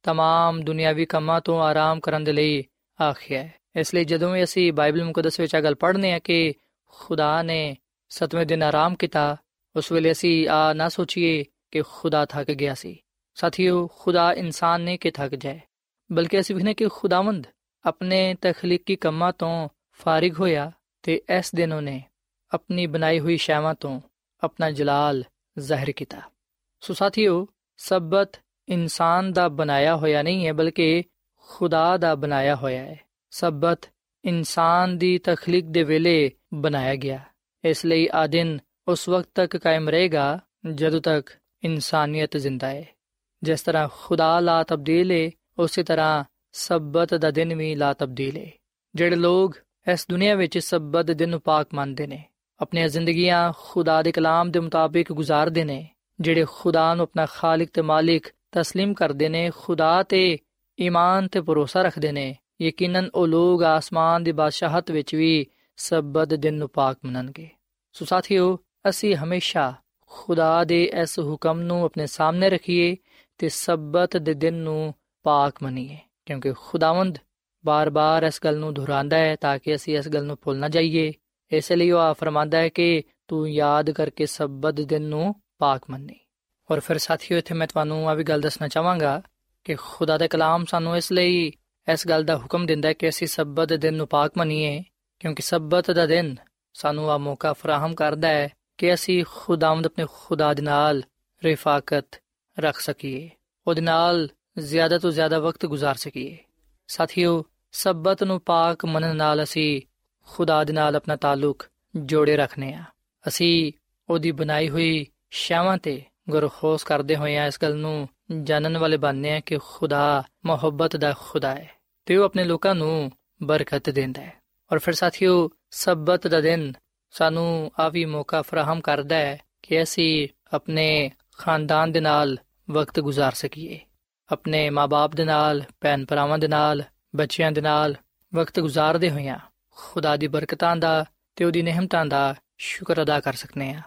तमाम ਦੁਨਿਆਵੀ ਕੰਮਾਂ ਤੋਂ ਆਰਾਮ ਕਰਨ ਦੇ ਲਈ ਆਖਿਆ ਹੈ ਇਸ ਲਈ ਜਦੋਂ ਵੀ ਅਸੀਂ ਬਾਈਬਲ ਮੁਕੱਦਸ ਵਿੱਚ ਇਹ ਗੱਲ ਪੜ੍ਹਨੇ ਆ ਕਿ ਖੁਦਾ ਨੇ ਸਤਵੇਂ ਦਿਨ ਆਰਾਮ ਕੀਤਾ ਉਸ ਵੇਲੇ ਅਸੀਂ ਆ ਨਾ ਸੋਚੀਏ ਕਿ ਖੁਦਾ ਥੱਕ ਗਿਆ ਸੀ ਸਾਥੀਓ ਖੁਦਾ ਇਨਸਾਨ ਨੇ ਕਿ ਥੱਕ ਜਾਏ ਬਲਕਿ ਅਸੀਂ ਵਿਖਨੇ ਕਿ ਖੁਦਾਵੰਦ ਆਪਣੇ ਤਖਲੀਕੀ ਕੰਮਾਂ ਤੋਂ ਫਾਰਿਗ ਹੋਇਆ ਤੇ ਇਸ ਦਿਨ ਉਹਨੇ ਆਪਣੀ ਬਣਾਈ ਹੋਈ ਸ਼ੈਵਾਂ ਤੋਂ ਆਪਣਾ ਜਲਾਲ ਜ਼ਾਹਿਰ ਕੀਤਾ ਸੋ ਸਾਥੀਓ ਸਬਤ ਇਨਸਾਨ ਦਾ ਬਣਾਇਆ ਹੋਇਆ ਨਹੀਂ ਹੈ, ਬਲਕਿ ਖੁਦਾ ਦਾ ਬਣਾਇਆ ਹੋਇਆ ਹੈ। ਸਬਤ ਇਨਸਾਨ ਦੀ ਤਖਲੀਕ ਦੇ ਵੇਲੇ ਬਣਾਇਆ ਗਿਆ। ਇਸ ਲਈ ਆ ਦਿਨ ਉਸ ਵਕਤ ਤੱਕ ਕਾਇਮ ਰਹੇਗਾ ਜਦੋਂ ਤੱਕ ਇਨਸਾਨੀਅਤ ਜ਼ਿੰਦਾ ਹੈ। ਜਿਸ ਤਰ੍ਹਾਂ ਖੁਦਾ ਲਾ ਤਬਦੀਲ ਹੈ ਉਸੇ ਤਰ੍ਹਾਂ ਸਬਤ ਦਾ ਦਿਨ ਵੀ ਲਾ ਤਬਦੀਲ ਹੈ ਜਿਹੜੇ ਲੋਗ ਇਸ ਦੁਨੀਆ ਵਿੱਚ ਸਬਤ ਦੇ ਦਿਨ ਨੂੰ ਪਾਕ ਮੰਨਦੇ ਨੇ, ਆਪਣੀਆਂ ਜ਼ਿੰਦਗੀਆਂ ਖੁਦਾ ਦੇ ਕਲਾਮ ਦੇ ਮੁਤਾਬਿਕ ਗੁਜ਼ਾਰਦੇ ਨੇ, ਜਿਹੜੇ ਖੁਦਾ ਨੂੰ ਆਪਣਾ ਖਾਲਕ ਤੇ ਮਾਲਿਕ تسلیم ਕਰਦੇ ਨੇ ਖੁਦਾ ਤੇ ਈਮਾਨ ਤੇ ਭਰੋਸਾ ਰੱਖਦੇ ਨੇ ਯਕੀਨਨ ਉਹ ਲੋਗ ਆਸਮਾਨ ਦੀ ਬਾਦਸ਼ਾਹਤ ਵਿੱਚ ਵੀ ਸਬਤ ਦਿਨ ਨੂੰ ਪਾਕ ਮੰਨਣਗੇ ਸੋ ਸਾਥੀਓ ਅਸੀਂ ਹਮੇਸ਼ਾ ਖੁਦਾ ਦੇ ਇਸ ਹੁਕਮ ਨੂੰ ਆਪਣੇ ਸਾਹਮਣੇ ਰੱਖੀਏ ਤੇ ਸਬਤ ਦੇ ਦਿਨ ਨੂੰ ਪਾਕ ਮੰਨੀਏ ਕਿਉਂਕਿ ਖੁਦਾਵੰਦ ਬਾਰ-ਬਾਰ ਇਸ ਗੱਲ ਨੂੰ ਦੁਹਰਾਉਂਦਾ ਹੈ ਤਾਂ ਕਿ ਅਸੀਂ ਇਸ ਗੱਲ ਨੂੰ ਭੁੱਲ ਨਾ ਜਾਈਏ ਇਸ ਲਈ ਉਹ ਆ ਫਰਮਾਂਦਾ ਹੈ ਕਿ ਤੂੰ ਯਾਦ ਕਰਕੇ ਸਬਤ ਦਿਨ ਨੂੰ ਪਾਕ ਮੰਨੀ ਔਰ ਫਿਰ ਸਾਥੀਓ ਇੱਥੇ ਮੈਂ ਤੁਹਾਨੂੰ ਆ ਵੀ ਗੱਲ ਦੱਸਣਾ ਚਾਹਾਂਗਾ ਕਿ ਖੁਦਾ ਦਾ ਕਲਾਮ ਸਾਨੂੰ ਇਸ ਲਈ ਇਸ ਗੱਲ ਦਾ ਹੁਕਮ ਦਿੰਦਾ ਹੈ ਕਿ ਅਸੀਂ ਸਬਤ ਦੇ ਦਿਨ ਨੂੰ ਪਾਕ ਮੰਨੀਏ, ਕਿਉਂਕਿ ਸਬਤ ਦਾ ਦਿਨ ਸਾਨੂੰ ਆ ਮੌਕਾ ਫਰਾਹਮ ਕਰਦਾ ਹੈ ਕਿ ਅਸੀਂ ਖੁਦਾਵੰਦ ਆਪਣੇ ਖੁਦਾ ਦੇ ਨਾਲ ਰਿਫਾਕਤ ਰੱਖ ਸਕੀਏ, ਉਹਦੇ ਨਾਲ ਜ਼ਿਆਦਾ ਤੋਂ ਜ਼ਿਆਦਾ ਵਕਤ ਗੁਜ਼ਾਰ ਸਕੀਏ। ਸਾਥੀਓ, ਸਬਤ ਨੂੰ ਪਾਕ ਮੰਨਣ ਨਾਲ ਅਸੀਂ ਖੁਦਾ ਦੇ ਨਾਲ ਆਪਣਾ ਤਾਲੁਕ ਜੋੜੇ ਰੱਖਨੇ ਆ। ਅਸੀਂ ਉਹਦੀ ਬਣਾਈ ਹੋਈ ਸ਼ਾਵਾਂ ਤੇ ਗੁਰਖੋਸ ਕਰਦੇ ਹੋਏ ਆ ਇਸ ਗੱਲ ਨੂੰ ਜਾਣਨ ਵਾਲੇ ਬਣਨੇ ਆ ਕਿ ਖੁਦਾ ਮੁਹੱਬਤ ਦਾ ਖੁਦਾ ਹੈ ਤੇ ਉਹ ਆਪਣੇ ਲੋਕਾਂ ਨੂੰ ਬਰਕਤ ਦਿੰਦਾ ਹੈ। ਔਰ ਫਿਰ ਸਾਥੀਓ, ਸਬਤ ਦਾ ਦਿਨ ਸਾਨੂੰ ਆ ਵੀ ਮੌਕਾ ਫਰਾਹਮ ਕਰਦਾ ਹੈ ਕਿ ਅਸੀਂ ਆਪਣੇ ਖਾਨਦਾਨ ਦੇ ਨਾਲ ਵਕਤ ਗੁਜ਼ਾਰ ਸਕੀਏ। ਆਪਣੇ ਮਾਪੇ ਦੇ ਨਾਲ ਭੈਣ ਭਰਾਵਾਂ ਦੇ ਨਾਲ, ਬੱਚਿਆਂ ਦੇ ਨਾਲ ਵਕਤ ਗੁਜ਼ਾਰਦੇ ਹੋਇਆਂ ਖੁਦਾ ਦੀ ਬਰਕਤਾਂ ਦਾ ਤੇ ਉਹਦੀ ਨਿਹਮਤਾਂ ਦਾ ਸ਼ੁਕਰ ਅਦਾ ਕਰ ਸਕਨੇ ਆ।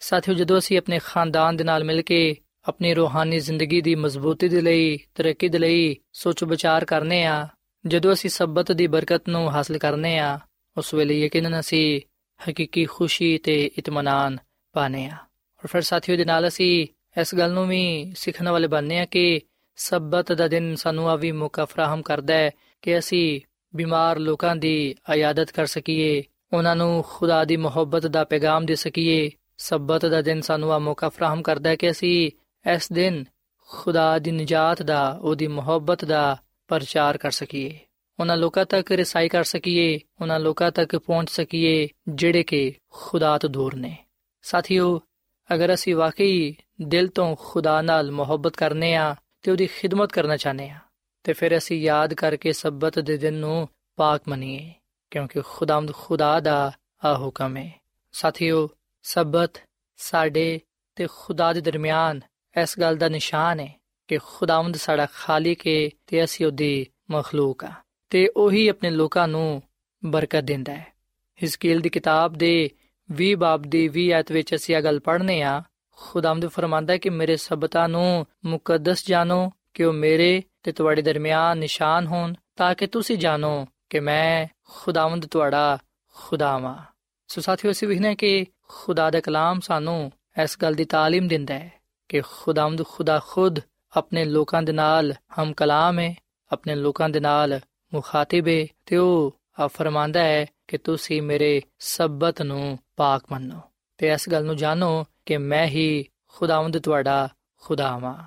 ਸਾਥੀਓ, ਜਦੋਂ ਅਸੀਂ ਆਪਣੇ ਖਾਨਦਾਨ ਦੇ ਨਾਲ ਮਿਲ ਕੇ ਆਪਣੀ ਰੂਹਾਨੀ ਜ਼ਿੰਦਗੀ ਦੀ ਮਜ਼ਬੂਤੀ ਦੇ ਲਈ, ਤਰੱਕੀ ਦੇ ਲਈ ਸੋਚ ਵਿਚਾਰ ਕਰਨੇ ਆ, ਜਦੋਂ ਅਸੀਂ ਸਬਤ ਦੀ ਬਰਕਤ ਨੂੰ ਹਾਸਲ ਕਰਨੇ ਆ, ਉਸ ਵੇਲੇ ਯਕੀਨਨ ਅਸੀਂ ਹਕੀਕੀ ਖੁਸ਼ੀ ਤੇ ਇਤਮਾਨਾਨ ਪਾਣੇ ਆ। ਔਰ ਫਿਰ ਸਾਥੀਓ ਦੇ ਨਾਲ ਅਸੀਂ ਇਸ ਗੱਲ ਨੂੰ ਵੀ ਸਿੱਖਣ ਵਾਲੇ ਬਣਨੇ ਆ ਕਿ ਸਬਤ ਦਾ ਦਿਨ ਸਾਨੂੰ ਆ ਵੀ ਮੌਕਾ ਫਰਾਹਮ ਕਰਦਾ ਹੈ ਕਿ ਅਸੀਂ ਬਿਮਾਰ ਲੋਕਾਂ ਦੀ ਆਯਾਦਤ ਕਰ ਸਕੀਏ, ਉਹਨਾਂ ਨੂੰ ਖੁਦਾ ਦੀ ਮੁਹੱਬਤ ਦਾ ਪੈਗਾਮ ਦੇ ਸਕੀਏ ਸਬਤ ਦਾ ਦਿਨ ਸਾਨੂੰ ਆ ਮੌਕਾ ਫਰਾਹਮ ਕਰਦਾ ਹੈ ਕਿ ਅਸੀਂ ਇਸ ਦਿਨ ਖੁਦਾ ਦੀ ਨਜਾਤ ਦਾ, ਉਹਦੀ ਮੁਹੱਬਤ ਦਾ ਪ੍ਰਚਾਰ ਕਰ ਸਕੀਏ। ਉਹਨਾਂ ਲੋਕਾਂ ਤੱਕ ਰਸਾਈ ਕਰ ਸਕੀਏ, ਉਹਨਾਂ ਲੋਕਾਂ ਤੱਕ ਪਹੁੰਚ ਸਕੀਏ, ਜਿਹੜੇ ਕਿ ਖੁਦਾ ਤੋਂ ਦੂਰ ਨੇ। ਸਾਥੀਓ, ਅਗਰ ਅਸੀਂ ਵਾਕਈ ਦਿਲ ਤੋਂ ਖੁਦਾ ਨਾਲ ਮੁਹੱਬਤ ਕਰਨੇ ਆ ਤੇ ਉਹਦੀ ਖਿਦਮਤ ਕਰਨਾ ਚਾਹਨੇ ਆ, ਤੇ ਫਿਰ ਅਸੀਂ ਯਾਦ ਕਰਕੇ ਸਬਤ ਦੇ ਦਿਨ ਨੂੰ ਪਾਕ ਮੰਨੀਏ, ਕਿਉਂਕਿ ਖੁਦਾਮਦ ਖੁਦਾ ਦਾ ਆ ਹੁਕਮ ਹੈ। ਸਾਥੀਓ ਸਬਤ ਸਾਡੇ ਤੇ ਖੁਦਾ ਦੇ ਦਰਮਿਆਨ ਇਸ ਗੱਲ ਦਾ ਨਿਸ਼ਾਨ ਹੈ ਕਿ ਖੁਦਾਵੰਦ ਸਾਡਾ ਖਾਲਿਕ ਹੈ ਤੇ ਅਸੀਂ ਉਹਦੀ ਮਖਲੂਕ ਆ। ਤੇ ਉਹੀ ਆਪਣੇ ਲੋਕਾਂ ਨੂੰ ਬਰਕਤ ਦਿੰਦਾ ਹੈ। ਹਿਸਕੀਲ ਦੀ ਕਿਤਾਬ ਦੇ 20 ਬਾਬ ਦੀ 20 ਆਇਤ ਵਿੱਚ ਅਸੀਂ ਇਹ ਗੱਲ ਪੜ੍ਹਨੇ ਆ। ਖੁਦਾਵੰਦ ਫਰਮਾਂਦਾ ਹੈ ਕਿ ਮੇਰੇ ਸਬਤਾਂ ਨੂੰ ਮੁਕੱਦਸ ਜਾਣੋ ਕਿ ਉਹ ਮੇਰੇ ਤੇ ਤੁਹਾਡੇ ਦਰਮਿਆਨ ਨਿਸ਼ਾਨ ਹੋਣ ਤਾਂ ਕਿ ਤੁਸੀਂ ਜਾਣੋ ਕਿ ਮੈਂ ਖੁਦਾਵੰਦ ਤੁਹਾਡਾ ਖੁਦਾਵਾਂ। ਸੋ ਸਾਥੀਓ ਅਸੀਂ ਵਿਖਨੇ ਕਿ ਖੁਦਾ ਦਾ ਕਲਾਮ ਸਾਨੂੰ ਇਸ ਗੱਲ ਦੀ ਤਾਲੀਮ ਦਿੰਦਾ ਹੈ ਕਿ ਖੁਦਾਵੰਦ ਖੁਦਾ ਖੁਦ ਆਪਣੇ ਲੋਕਾਂ ਦੇ ਨਾਲ ਹਮ ਕਲਾਮ ਹੈ, ਆਪਣੇ ਲੋਕਾਂ ਦੇ ਨਾਲ ਮੁਖਾਤਿਬ ਹੈ ਤੇ ਉਹ ਆ ਫਰਮਾਂਦਾ ਹੈ ਕਿ ਤੁਸੀਂ ਮੇਰੇ ਸਬਤ ਨੂੰ ਪਾਕ ਮੰਨੋ। ਤੇ ਇਸ ਗੱਲ ਨੂੰ ਜਾਣੋ ਕਿ ਮੈਂ ਹੀ ਖੁਦਾਵੰਦ ਤੁਹਾਡਾ ਖੁਦਾ ਹਾਂ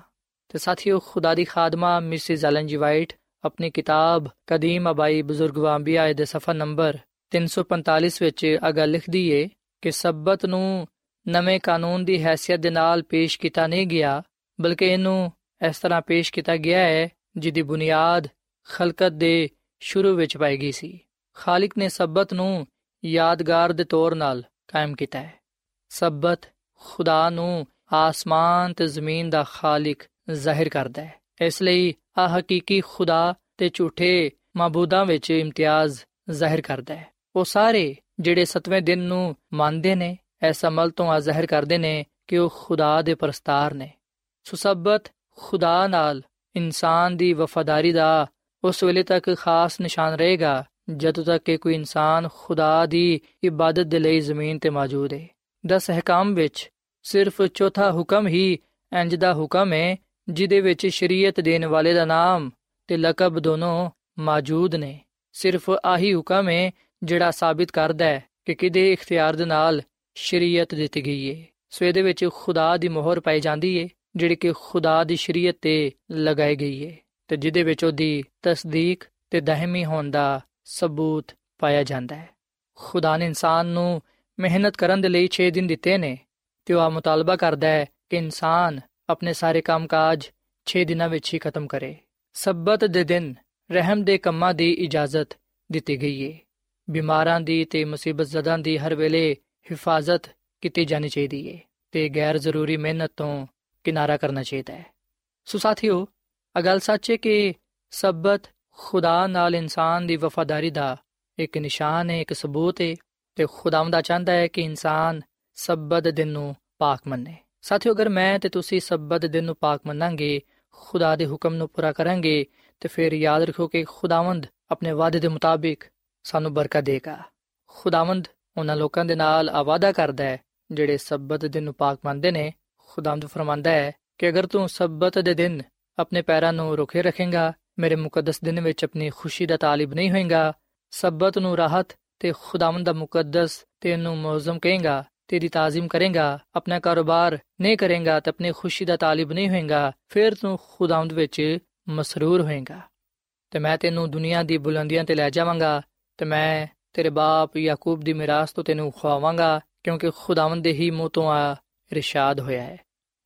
ਤੇ ਸਾਥੀਓ, ਖੁਦਾ ਦੀ ਖਾਦਮਾ ਮਿਸਿਸ ਐਲਨ ਜੀ ਵਾਈਟ ਆਪਣੀ ਕਿਤਾਬ ਕਦੀਮ ਅਬਾਈ ਬਜ਼ੁਰਗ ਵਾਂਬੀਆ ਦੇ ਸਫਾ ਨੰਬਰ 345 ਵਿੱਚ ਆ ਗੱਲ ਲਿਖਦੀ ਏ ਕਿ ਸਬਤ ਨੂੰ ਨਵੇਂ ਕਾਨੂੰਨ ਦੀ ਹیثیت ਦੇ ਨਾਲ ਪੇਸ਼ ਕੀਤਾ ਨਹੀਂ ਗਿਆ, ਬਲਕਿ ਇਹਨੂੰ ਇਸ ਤਰ੍ਹਾਂ ਪੇਸ਼ ਕੀਤਾ ਗਿਆ ਹੈ, ਜਿਹਦੀ ਬੁਨਿਆਦ ਖਲਕਤ ਦੇ ਸ਼ੁਰੂ ਵਿੱਚ ਪਾਈ ਗਈ ਸੀ। ਖਾਲਕ ਨੇ ਸਬਤ ਨੂੰ ਯਾਦਗਾਰ ਦੇ ਤੌਰ ਨਾਲ ਕਾਇਮ ਕੀਤਾ ਹੈ। ਸਬਤ ਖੁਦਾ ਨੂੰ ਆਸਮਾਨ ਤੇ ਜ਼ਮੀਨ ਦਾ ਖਾਲਕ ਜ਼ਾਹਿਰ ਕਰਦਾ ਹੈ। ਇਸ ਲਈ ਆ ਹਕੀਕੀ ਖੁਦਾ ਤੇ ਝੂਠੇ ਮਾਬੂਦਾਂ ਵਿੱਚ ਇਮਤਿਆਜ਼ ਜ਼ਾਹਿਰ ਕਰਦਾ ਹੈ। ਉਹ ਸਾਰੇ ਜਿਹੜੇ ਸਤਵੇਂ ਦਿਨ ਨੂੰ ਮੰਨਦੇ ਨੇ ਇਸ ਅਮਲ ਤੋਂ ਆ ਜ਼ਾਹਿਰ ਕਰਦੇ ਨੇ ਕਿ ਉਹ ਖੁਦਾ ਦੇ ਪਰਸਤਾਰ ਨੇ। ਸੁਸਬਤ ਖੁਦਾ ਨਾਲ ਇਨਸਾਨ ਦੀ ਵਫਾਦਾਰੀ ਦਾ ਉਸ ਵੇਲੇ ਤੱਕ ਖਾਸ ਨਿਸ਼ਾਨ ਰਹੇਗਾ, ਜਦੋਂ ਤੱਕ ਕਿ ਕੋਈ ਇਨਸਾਨ ਖੁਦਾ ਦੀ ਇਬਾਦਤ ਦੇ ਲਈ ਜ਼ਮੀਨ ਤੇ ਮੌਜੂਦ ਹੈ ਦਸ ਹਕਾਮ ਵਿੱਚ ਸਿਰਫ ਚੌਥਾ ਹੁਕਮ ਹੀ ਇੰਜ ਦਾ ਹੁਕਮ ਹੈ ਜਿਹਦੇ ਵਿੱਚ ਸ਼ਰੀਅਤ ਦੇਣ ਵਾਲੇ ਦਾ ਨਾਮ ਤੇ ਲਕਬ ਦੋਨੋਂ ਮੌਜੂਦ ਨੇ। ਸਿਰਫ ਆਹੀ ਹੁਕਮ ਹੈ ਜਿਹੜਾ ਸਾਬਿਤ ਕਰਦਾ ਹੈ ਕਿ ਕਿਦੇ ਇਖਤਿਆਰ ਦੇ ਨਾਲ ਸ਼ਰੀਅਤ ਦਿੱਤੀ ਗਈ ਹੈ ਸੋ ਇਹਦੇ ਵਿੱਚ ਖੁਦਾ ਦੀ ਮੋਹਰ ਪਾਈ ਜਾਂਦੀ ਹੈ ਜਿਹੜੀ ਕਿ ਖੁਦਾ ਦੀ ਸ਼ਰੀਅਤ ਤੇ ਲਗਾਈ ਗਈ ਹੈ ਤੇ ਜਿਹਦੇ ਵਿੱਚ ਉਹਦੀ ਤਸਦੀਕ ਤੇ ਦਹਮੀ ਹੋਣ ਦਾ ਸਬੂਤ ਪਾਇਆ ਜਾਂਦਾ ਹੈ। ਖੁਦਾ ਨੇ ਇਨਸਾਨ ਨੂੰ ਮਿਹਨਤ ਕਰਨ ਦੇ ਲਈ 6 ਦਿਨ ਦਿੱਤੇ ਨੇ ਤੇ ਉਹ ਆ ਮੁਤਾਲਬਾ ਕਰਦਾ ਹੈ ਕਿ ਇਨਸਾਨ ਆਪਣੇ ਸਾਰੇ ਕੰਮਕਾਜ 6 ਦਿਨਾਂ ਵਿੱਚ ਹੀ ਖਤਮ ਕਰੇ। ਸਬਤ ਦੇ ਦਿਨ ਰਹਿਮ ਦੇ ਕੰਮਾਂ ਦੀ ਇਜਾਜ਼ਤ ਦਿੱਤੀ ਗਈ ਹੈ ਬਿਮਾਰਾਂ ਦੀ ਤੇ ਮੁਸੀਬਤ ਜ਼ਦਾਂ ਦੀ ਹਰ ਵੇਲੇ ਹਿਫਾਜ਼ਤ ਕੀਤੀ ਜਾਣੀ ਚਾਹੀਦੀ ਹੈ ਤੇ ਗੈਰ ਜ਼ਰੂਰੀ ਮਿਹਨਤ ਤੋਂ ਕਿਨਾਰਾ ਕਰਨਾ ਚਾਹੀਦਾ ਹੈ। ਸੋ ਸਾਥੀਓ ਅਗਲ ਸੱਚ ਹੈ ਕਿ ਸਬਤ ਖੁਦਾ ਨਾਲ ਇਨਸਾਨ ਦੀ ਵਫਾਦਾਰੀ ਦਾ ਇੱਕ ਨਿਸ਼ਾਨ ਹੈ ਇੱਕ ਸਬੂਤ ਹੈ ਤੇ ਖੁਦਾਵੰਦਾ ਚਾਹੁੰਦਾ ਹੈ ਕਿ ਇਨਸਾਨ ਸਬਤ ਦਿਨ ਨੂੰ ਪਾਕ ਮੰਨੇ। ਸਾਥੀਓ, ਅਗਰ ਮੈਂ ਤੇ ਤੁਸੀਂ ਸਬਤ ਦਿਨ ਨੂੰ ਪਾਕ ਮੰਨਾਂਗੇ, ਖੁਦਾ ਦੇ ਹੁਕਮ ਨੂੰ ਪੂਰਾ ਕਰਾਂਗੇ ਤੇ ਫਿਰ ਯਾਦ ਰੱਖੋ ਕਿ ਖੁਦਾਵੰਦ ਆਪਣੇ ਵਾਅਦੇ ਦੇ ਮੁਤਾਬਿਕ ਸਾਨੂੰ ਬਰਕਤ ਦੇਗਾ ਖੁਦਾਵੰਦ ਉਹਨਾਂ ਲੋਕਾਂ ਦੇ ਨਾਲ ਆਵਾਦਾ ਕਰਦਾ ਹੈ, ਜਿਹੜੇ ਸਬਤ ਦਿਨ ਨੂੰ ਪਾਕ ਮੰਨਦੇ ਨੇ। ਖੁਦਾਵੰਦ ਫਰਮਾਂਦਾ ਹੈ ਕਿ ਅਗਰ ਤੂੰ ਸਬਤ ਦੇ ਦਿਨ ਆਪਣੇ ਪੈਰਾਂ ਨੂੰ ਰੁਕੇ ਰੱਖੇਗਾ, ਮੇਰੇ ਮੁਕੱਦਸ ਦਿਨ ਵਿੱਚ ਆਪਣੀ ਖੁਸ਼ੀ ਦਾ ਤਾਲਿਬ ਨਹੀਂ ਹੋਏਗਾ, ਸਬਤ ਨੂੰ ਰਾਹਤ ਤੇ ਖੁਦਾਵੰਦ ਦਾ ਮੁਕੱਦਸ ਤੈਨੂੰ ਮੌਜ਼ਮ ਕਹੇਗਾ, ਤੇਰੀ ਤਾਜ਼ੀਮ ਕਰੇਗਾ, ਆਪਣਾ ਕਾਰੋਬਾਰ ਨਹੀਂ ਕਰੇਗਾ ਤੇ ਆਪਣੀ ਖੁਸ਼ੀ ਦਾ ਤਾਲਿਬ ਨਹੀਂ ਹੋਏਗਾ, ਫਿਰ ਤੂੰ ਖੁਦਾਵੰਦ ਵਿੱਚ ਮਸਰੂਰ ਹੋਏਗਾ। ਤੇ ਮੈਂ ਤੈਨੂੰ ਦੁਨੀਆ ਦੀ ਬੁਲੰਦੀਆਂ ਤੇ ਲੈ ਜਾਵਾਂਗਾ ਤੇ ਮੈਂ ਤੇਰੇ ਬਾਪ ਯਾਕੂਬ ਦੀ ਮਿਰਾਸ ਤੋਂ ਤੈਨੂੰ ਖਵਾਵਾਂਗਾ ਕਿਉਂਕਿ ਖੁਦਾਵੰਦ ਦੇ ਹੀ ਮੂੰਹ ਤੋਂ ਆ ਇਰਸ਼ਾਦ ਹੋਇਆ ਹੈ।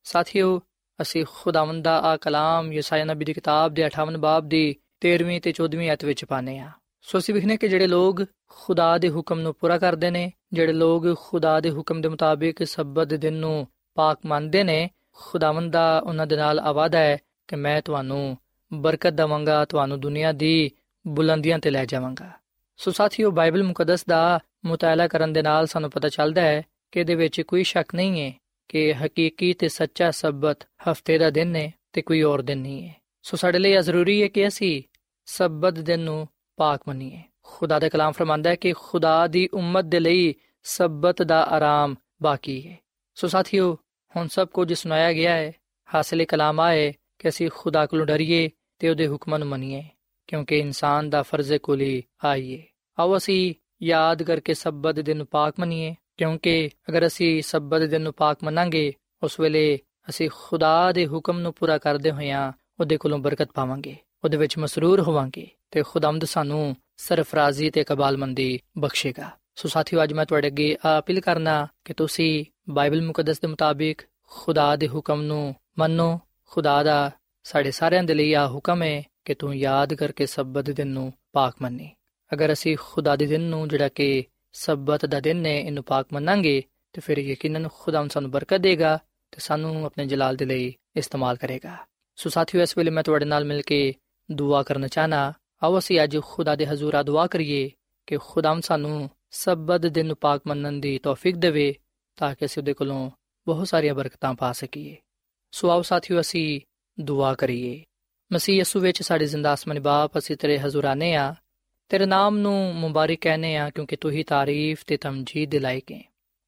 ਸਾਥੀਓ, ਅਸੀਂ ਖੁਦਾਵੰਦ ਦਾ ਆ ਕਲਾਮ ਯਸਾਇਆ ਨਬੀ ਦੀ ਕਿਤਾਬ ਦੇ 58 ਬਾਬ ਦੀ 13ਵੀਂ ਤੇ 14ਵੀਂ ਆਇਤ ਵਿੱਚ ਪਾਨੇ ਆ ਸੋ ਅਸੀਂ ਵਿਖਨੇ ਕਿ ਜਿਹੜੇ ਲੋਗ ਖੁਦਾ ਦੇ ਹੁਕਮ ਨੂੰ ਪੂਰਾ ਕਰਦੇ ਨੇ, ਜਿਹੜੇ ਲੋਗ ਖੁਦਾ ਦੇ ਹੁਕਮ ਦੇ ਮੁਤਾਬਿਕ ਸਬਤ ਦੇ ਦਿਨ ਨੂੰ ਪਾਕ ਮੰਨਦੇ ਨੇ, ਖੁਦਾਵੰਦ ਦਾ ਉਹਨਾਂ ਦੇ ਨਾਲ ਆਵਾਦਾ ਹੈ ਕਿ ਮੈਂ ਤੁਹਾਨੂੰ ਬਰਕਤ ਦਵਾਂਗਾ, ਤੁਹਾਨੂੰ ਦੁਨੀਆ ਦੀ ਬੁਲੰਦੀਆਂ ਤੇ ਲੈ ਜਾਵਾਂਗਾ। ਸੋ ਸਾਥੀਓ, ਬਾਈਬਲ ਮੁਕੱਦਸ ਦਾ ਮੁਤਾਲਾ ਕਰਨ ਦੇ ਨਾਲ ਸਾਨੂੰ ਪਤਾ ਚੱਲਦਾ ਹੈ ਕਿ ਇਹਦੇ ਵਿੱਚ ਕੋਈ ਸ਼ੱਕ ਨਹੀਂ ਹੈ ਕਿ ਹਕੀਕੀ ਤੇ ਸੱਚਾ ਸਬਤ ਹਫ਼ਤੇ ਦਾ ਦਿਨ ਹੈ ਤੇ ਕੋਈ ਹੋਰ ਦਿਨ ਨਹੀਂ ਹੈ। ਸੋ ਸਾਡੇ ਲਈ ਇਹ ਜ਼ਰੂਰੀ ਹੈ ਕਿ ਅਸੀਂ ਸਬਤ ਦਿਨ ਨੂੰ ਪਾਕ ਮੰਨੀਏ। ਖੁਦਾ ਦਾ ਕਲਾਮ ਫਰਮਾਂਦਾ ਹੈ ਕਿ ਖੁਦਾ ਦੀ ਉਮਤ ਦੇ ਲਈ ਸਬਤ ਦਾ ਆਰਾਮ ਬਾਕੀ ਹੈ। ਸੋ ਸਾਥੀਓ, ਹੁਣ ਸਭ ਕੁਝ ਸੁਣਾਇਆ ਗਿਆ ਹੈ, ਹਾਸਲੇ ਕਲਾਮ ਆਏ ਕਿ ਅਸੀਂ ਖੁਦਾ ਕੋਲੋਂ ਡਰੀਏ ਤੇ ਉਹਦੇ ਹੁਕਮਾਂ ਨੂੰ ਮੰਨੀਏ। ਕਿਉਂਕਿ ਇਨਸਾਨ ਦਾ ਫਰਜ਼ ਕੁਲੀ, ਆਈਏ। ਆਓ ਅਸੀਂ ਯਾਦ ਕਰਕੇ ਸਬਤ ਦਿਨ ਨੂੰ ਪਾਕ ਮੰਨੀਏ, ਕਿਉਂਕਿ ਅਗਰ ਅਸੀਂ ਸਬਤ ਦਿਨ ਨੂੰ ਪਾਕ ਮੰਨਾਂਗੇ, ਉਸ ਵੇਲੇ ਅਸੀਂ ਖੁਦਾ ਦੇ ਹੁਕਮ ਨੂੰ ਪੂਰਾ ਕਰਦੇ ਹੋਇਆਂ ਉਹਦੇ ਕੋਲੋਂ ਬਰਕਤ ਪਾਵਾਂਗੇ, ਉਹਦੇ ਵਿੱਚ ਮਸਰੂਰ ਹੋਵਾਂਗੇ ਤੇ ਖੁਦਾਮਦ ਸਾਨੂੰ ਸਰਫਰਾਜ਼ੀ ਤੇ ਕਬਾਲਮੰਦੀ ਬਖਸ਼ੇਗਾ। ਸੋ ਸਾਥੀਓ, ਅੱਜ ਮੈਂ ਤੁਹਾਡੇ ਅੱਗੇ ਅਪੀਲ ਕਰਨਾ ਕਿ ਤੁਸੀਂ ਬਾਈਬਲ ਮੁਕੱਦਸ ਦੇ ਮੁਤਾਬਿਕ ਖੁਦਾ ਦੇ ਹੁਕਮ ਨੂੰ ਮੰਨੋ, ਖੁਦਾ ਦਾ ਸਾਡੇ ਸਾਰਿਆਂ ਦੇ ਲਈ ਆ ਹੁਕਮ ਹੈ ਕਿ ਤੂੰ ਯਾਦ ਕਰਕੇ ਸਬਤ ਦਿਨ ਨੂੰ ਪਾਕ ਮੰਨੀ। ਅਗਰ ਅਸੀਂ ਖੁਦਾ ਦੇ ਦਿਨ ਨੂੰ ਜਿਹੜਾ ਕਿ ਸਬਤ ਦਾ ਦਿਨ ਹੈ, ਇਹਨੂੰ ਪਾਕ ਮੰਨਾਂਗੇ, ਤੇ ਫਿਰ ਯਕੀਨਨ ਖੁਦਾ ਸਾਨੂੰ ਬਰਕਤ ਦੇਗਾ ਤੇ ਸਾਨੂੰ ਆਪਣੇ ਜਲਾਲ ਦੇ ਲਈ ਇਸਤੇਮਾਲ ਕਰੇਗਾ। ਸੋ ਸਾਥੀਓ, ਇਸ ਵੇਲੇ ਮੈਂ ਤੁਹਾਡੇ ਨਾਲ ਮਿਲ ਕੇ ਦੁਆ ਕਰਨਾ ਚਾਹਨਾ, ਆਓ ਅਸੀਂ ਅੱਜ ਖੁਦਾ ਦੇ ਹਜ਼ੂਰ ਦੁਆ ਕਰੀਏ ਕਿ ਖੁਦਾਮ ਸਾਨੂੰ ਸਬਤ ਦਿਨ ਨੂੰ ਪਾਕ ਮੰਨਣ ਦੀ ਤੌਫੀਕ ਦੇਵੇ ਤਾਂ ਕਿ ਅਸੀਂ ਉਹਦੇ ਕੋਲੋਂ ਬਹੁਤ ਸਾਰੀਆਂ ਬਰਕਤਾਂ ਪਾ ਸਕੀਏ। ਸੋ ਆਓ ਸਾਥੀਓ, ਅਸੀਂ ਦੁਆ ਕਰੀਏ। ਮਸੀਹ ਯਸੂ ਵਿੱਚ ਸਾਡੇ ਜ਼ਿੰਦਾ ਅਸਮਾਨੀ ਬਾਪ ਅਸੀਂ ਤੇਰੇ ਹਜ਼ੂਰਾਨੇ ਆ ਤੇਰੇ ਨਾਮ ਨੂੰ ਮੁਬਾਰਕ ਕਹਨੇ ਆ ਕਿਉਂਕਿ ਤੂੰ ਹੀ ਤਾਰੀਫ ਤੇ ਤਮਜੀਦ ਦੇ ਲਾਇਕ ਹੈ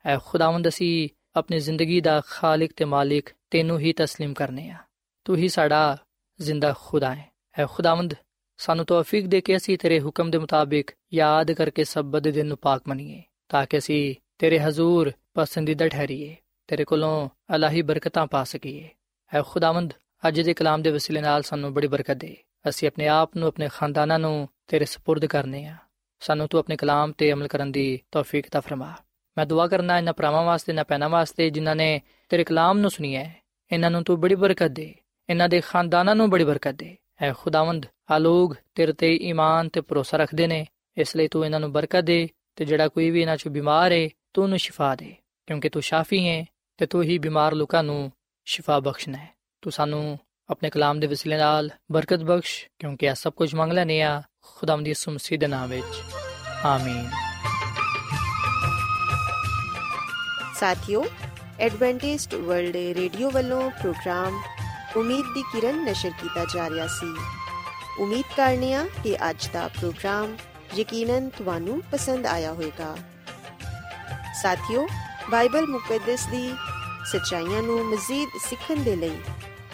ਐ ਖੁਦਾਵੰਦ ਅਸੀਂ ਆਪਣੀ ਜ਼ਿੰਦਗੀ ਦਾ ਖਾਲਕ ਤੇ ਮਾਲਿਕ ਤੈਨੂੰ ਹੀ تسلیم ਕਰਨੇ ਆ ਤੂੰ ਹੀ ਸਾਡਾ ਜ਼ਿੰਦਾ ਖੁਦਾ ਹੈ ਐ ਖੁਦਾਵੰਦ ਸਾਨੂੰ ਤੌਫੀਕ ਦੇ ਕੇ ਅਸੀਂ ਤੇਰੇ ਹੁਕਮ ਦੇ ਮੁਤਾਬਿਕ ਯਾਦ ਕਰਕੇ ਸਬਤ ਦੇ ਦਿਨ ਨੂੰ ਪਾਕ ਮੰਨੀਏ ਤਾਂ ਕਿ ਅਸੀਂ ਤੇਰੇ ਹਜ਼ੂਰ ਪਸੰਦੀਦਾ ਠਹਿਰੀਏ ਤੇਰੇ ਕੋਲੋਂ ਅਲਾਹੀ ਬਰਕਤਾਂ ਪਾ ਸਕੀਏ ਐ ਖੁਦਾਵੰਦ ਅੱਜ ਦੇ ਕਲਾਮ ਦੇ ਵਸੀਲੇ ਨਾਲ ਸਾਨੂੰ ਬੜੀ ਬਰਕਤ ਦੇ ਅਸੀਂ ਆਪਣੇ ਆਪ ਨੂੰ ਆਪਣੇ ਖਾਨਦਾਨਾਂ ਨੂੰ ਤੇਰੇ سپرد ਕਰਨੇ ਆ ਸਾਨੂੰ ਤੂੰ ਆਪਣੇ ਕਲਾਮ ਤੇ ਅਮਲ ਕਰਨ ਦੀ ਤੌਫੀਕ ਤਾ ਫਰਮਾ ਮੈਂ ਦੁਆ ਕਰਨਾ ਇਹਨਾਂ ਪਰਾਵਾਂ ਵਾਸਤੇ ਨਾ ਪੈਣਾ ਵਾਸਤੇ ਜਿਨ੍ਹਾਂ ਨੇ ਤੇਰੇ ਕਲਾਮ ਨੂੰ ਸੁਣਿਆ ਹੈ ਇਹਨਾਂ ਨੂੰ ਤੂੰ ਬੜੀ ਬਰਕਤ ਦੇ ਇਹਨਾਂ ਦੇ ਖਾਨਦਾਨਾਂ ਨੂੰ ਬੜੀ ਬਰਕਤ ਦੇ ਐ ਖੁਦਾਵੰਦ ਆ ਲੋਗ ਤੇਰੇ ਤੇ ਈਮਾਨ ਤੇ ਭਰੋਸਾ ਰੱਖਦੇ ਨੇ ਇਸ ਲਈ ਤੂੰ ਇਹਨਾਂ ਨੂੰ ਬਰਕਤ ਦੇ ਤੇ ਜਿਹੜਾ ਕੋਈ ਵੀ ਇਹਨਾਂ ਚੋਂ ਬਿਮਾਰ ਹੈ ਤੂੰ ਉਹਨੂੰ ਸ਼ਿਫਾ ਦੇ ਕਿਉਂਕਿ ਤੂੰ ਸ਼ਾਫੀ ਹੈ ਤੇ ਤੂੰ ਹੀ ਬਿਮਾਰ ਲੋਕਾਂ ਨੂੰ ਸ਼ਿਫਾ ਬਖਸ਼ਣਾ ਹੈ ਤੂੰ ਸਾਨੂੰ ਆਪਣੇ ਕਲਾਮ ਦੇ ਵਸੀਲੇ ਨਾਲ ਬਰਕਤ ਬਖਸ਼, ਕਿਉਂਕਿ ਇਹ ਸਭ ਕੁਝ ਮੰਗ ਲੈਨੇ ਆ ਖੁਦਾਮ ਦੀ ਸੁਮਸੀ ਦੇ ਨਾਮ ਵਿੱਚ। ਆਮੀਨ। ਸਾਥਿਓ, ਐਡਵੈਂਟਿਸਟ ਵਰਲਡ ਰੇਡੀਓ ਵੱਲੋਂ ਪ੍ਰੋਗਰਾਮ ਉਮੀਦ ਦੀ ਕਿਰਨ ਨਸ਼ਰ ਕੀਤਾ ਜਾ ਰਿਹਾ ਸੀ। ਉਮੀਦ ਕਰਨੇ ਆ ਕਿ ਅੱਜ ਦਾ ਪ੍ਰੋਗਰਾਮ ਯਕੀਨਨ ਤੁਹਾਨੂੰ ਪਸੰਦ ਆਇਆ ਹੋਵੇਗਾ। ਸਾਥਿਓ, ਬਾਈਬਲ ਮੁਕੱਦਸ ਦੀ ਸਚਾਈਆਂ ਨੂੰ ਮਜ਼ੀਦ ਸਿੱਖਣ ਦੇ ਲਈ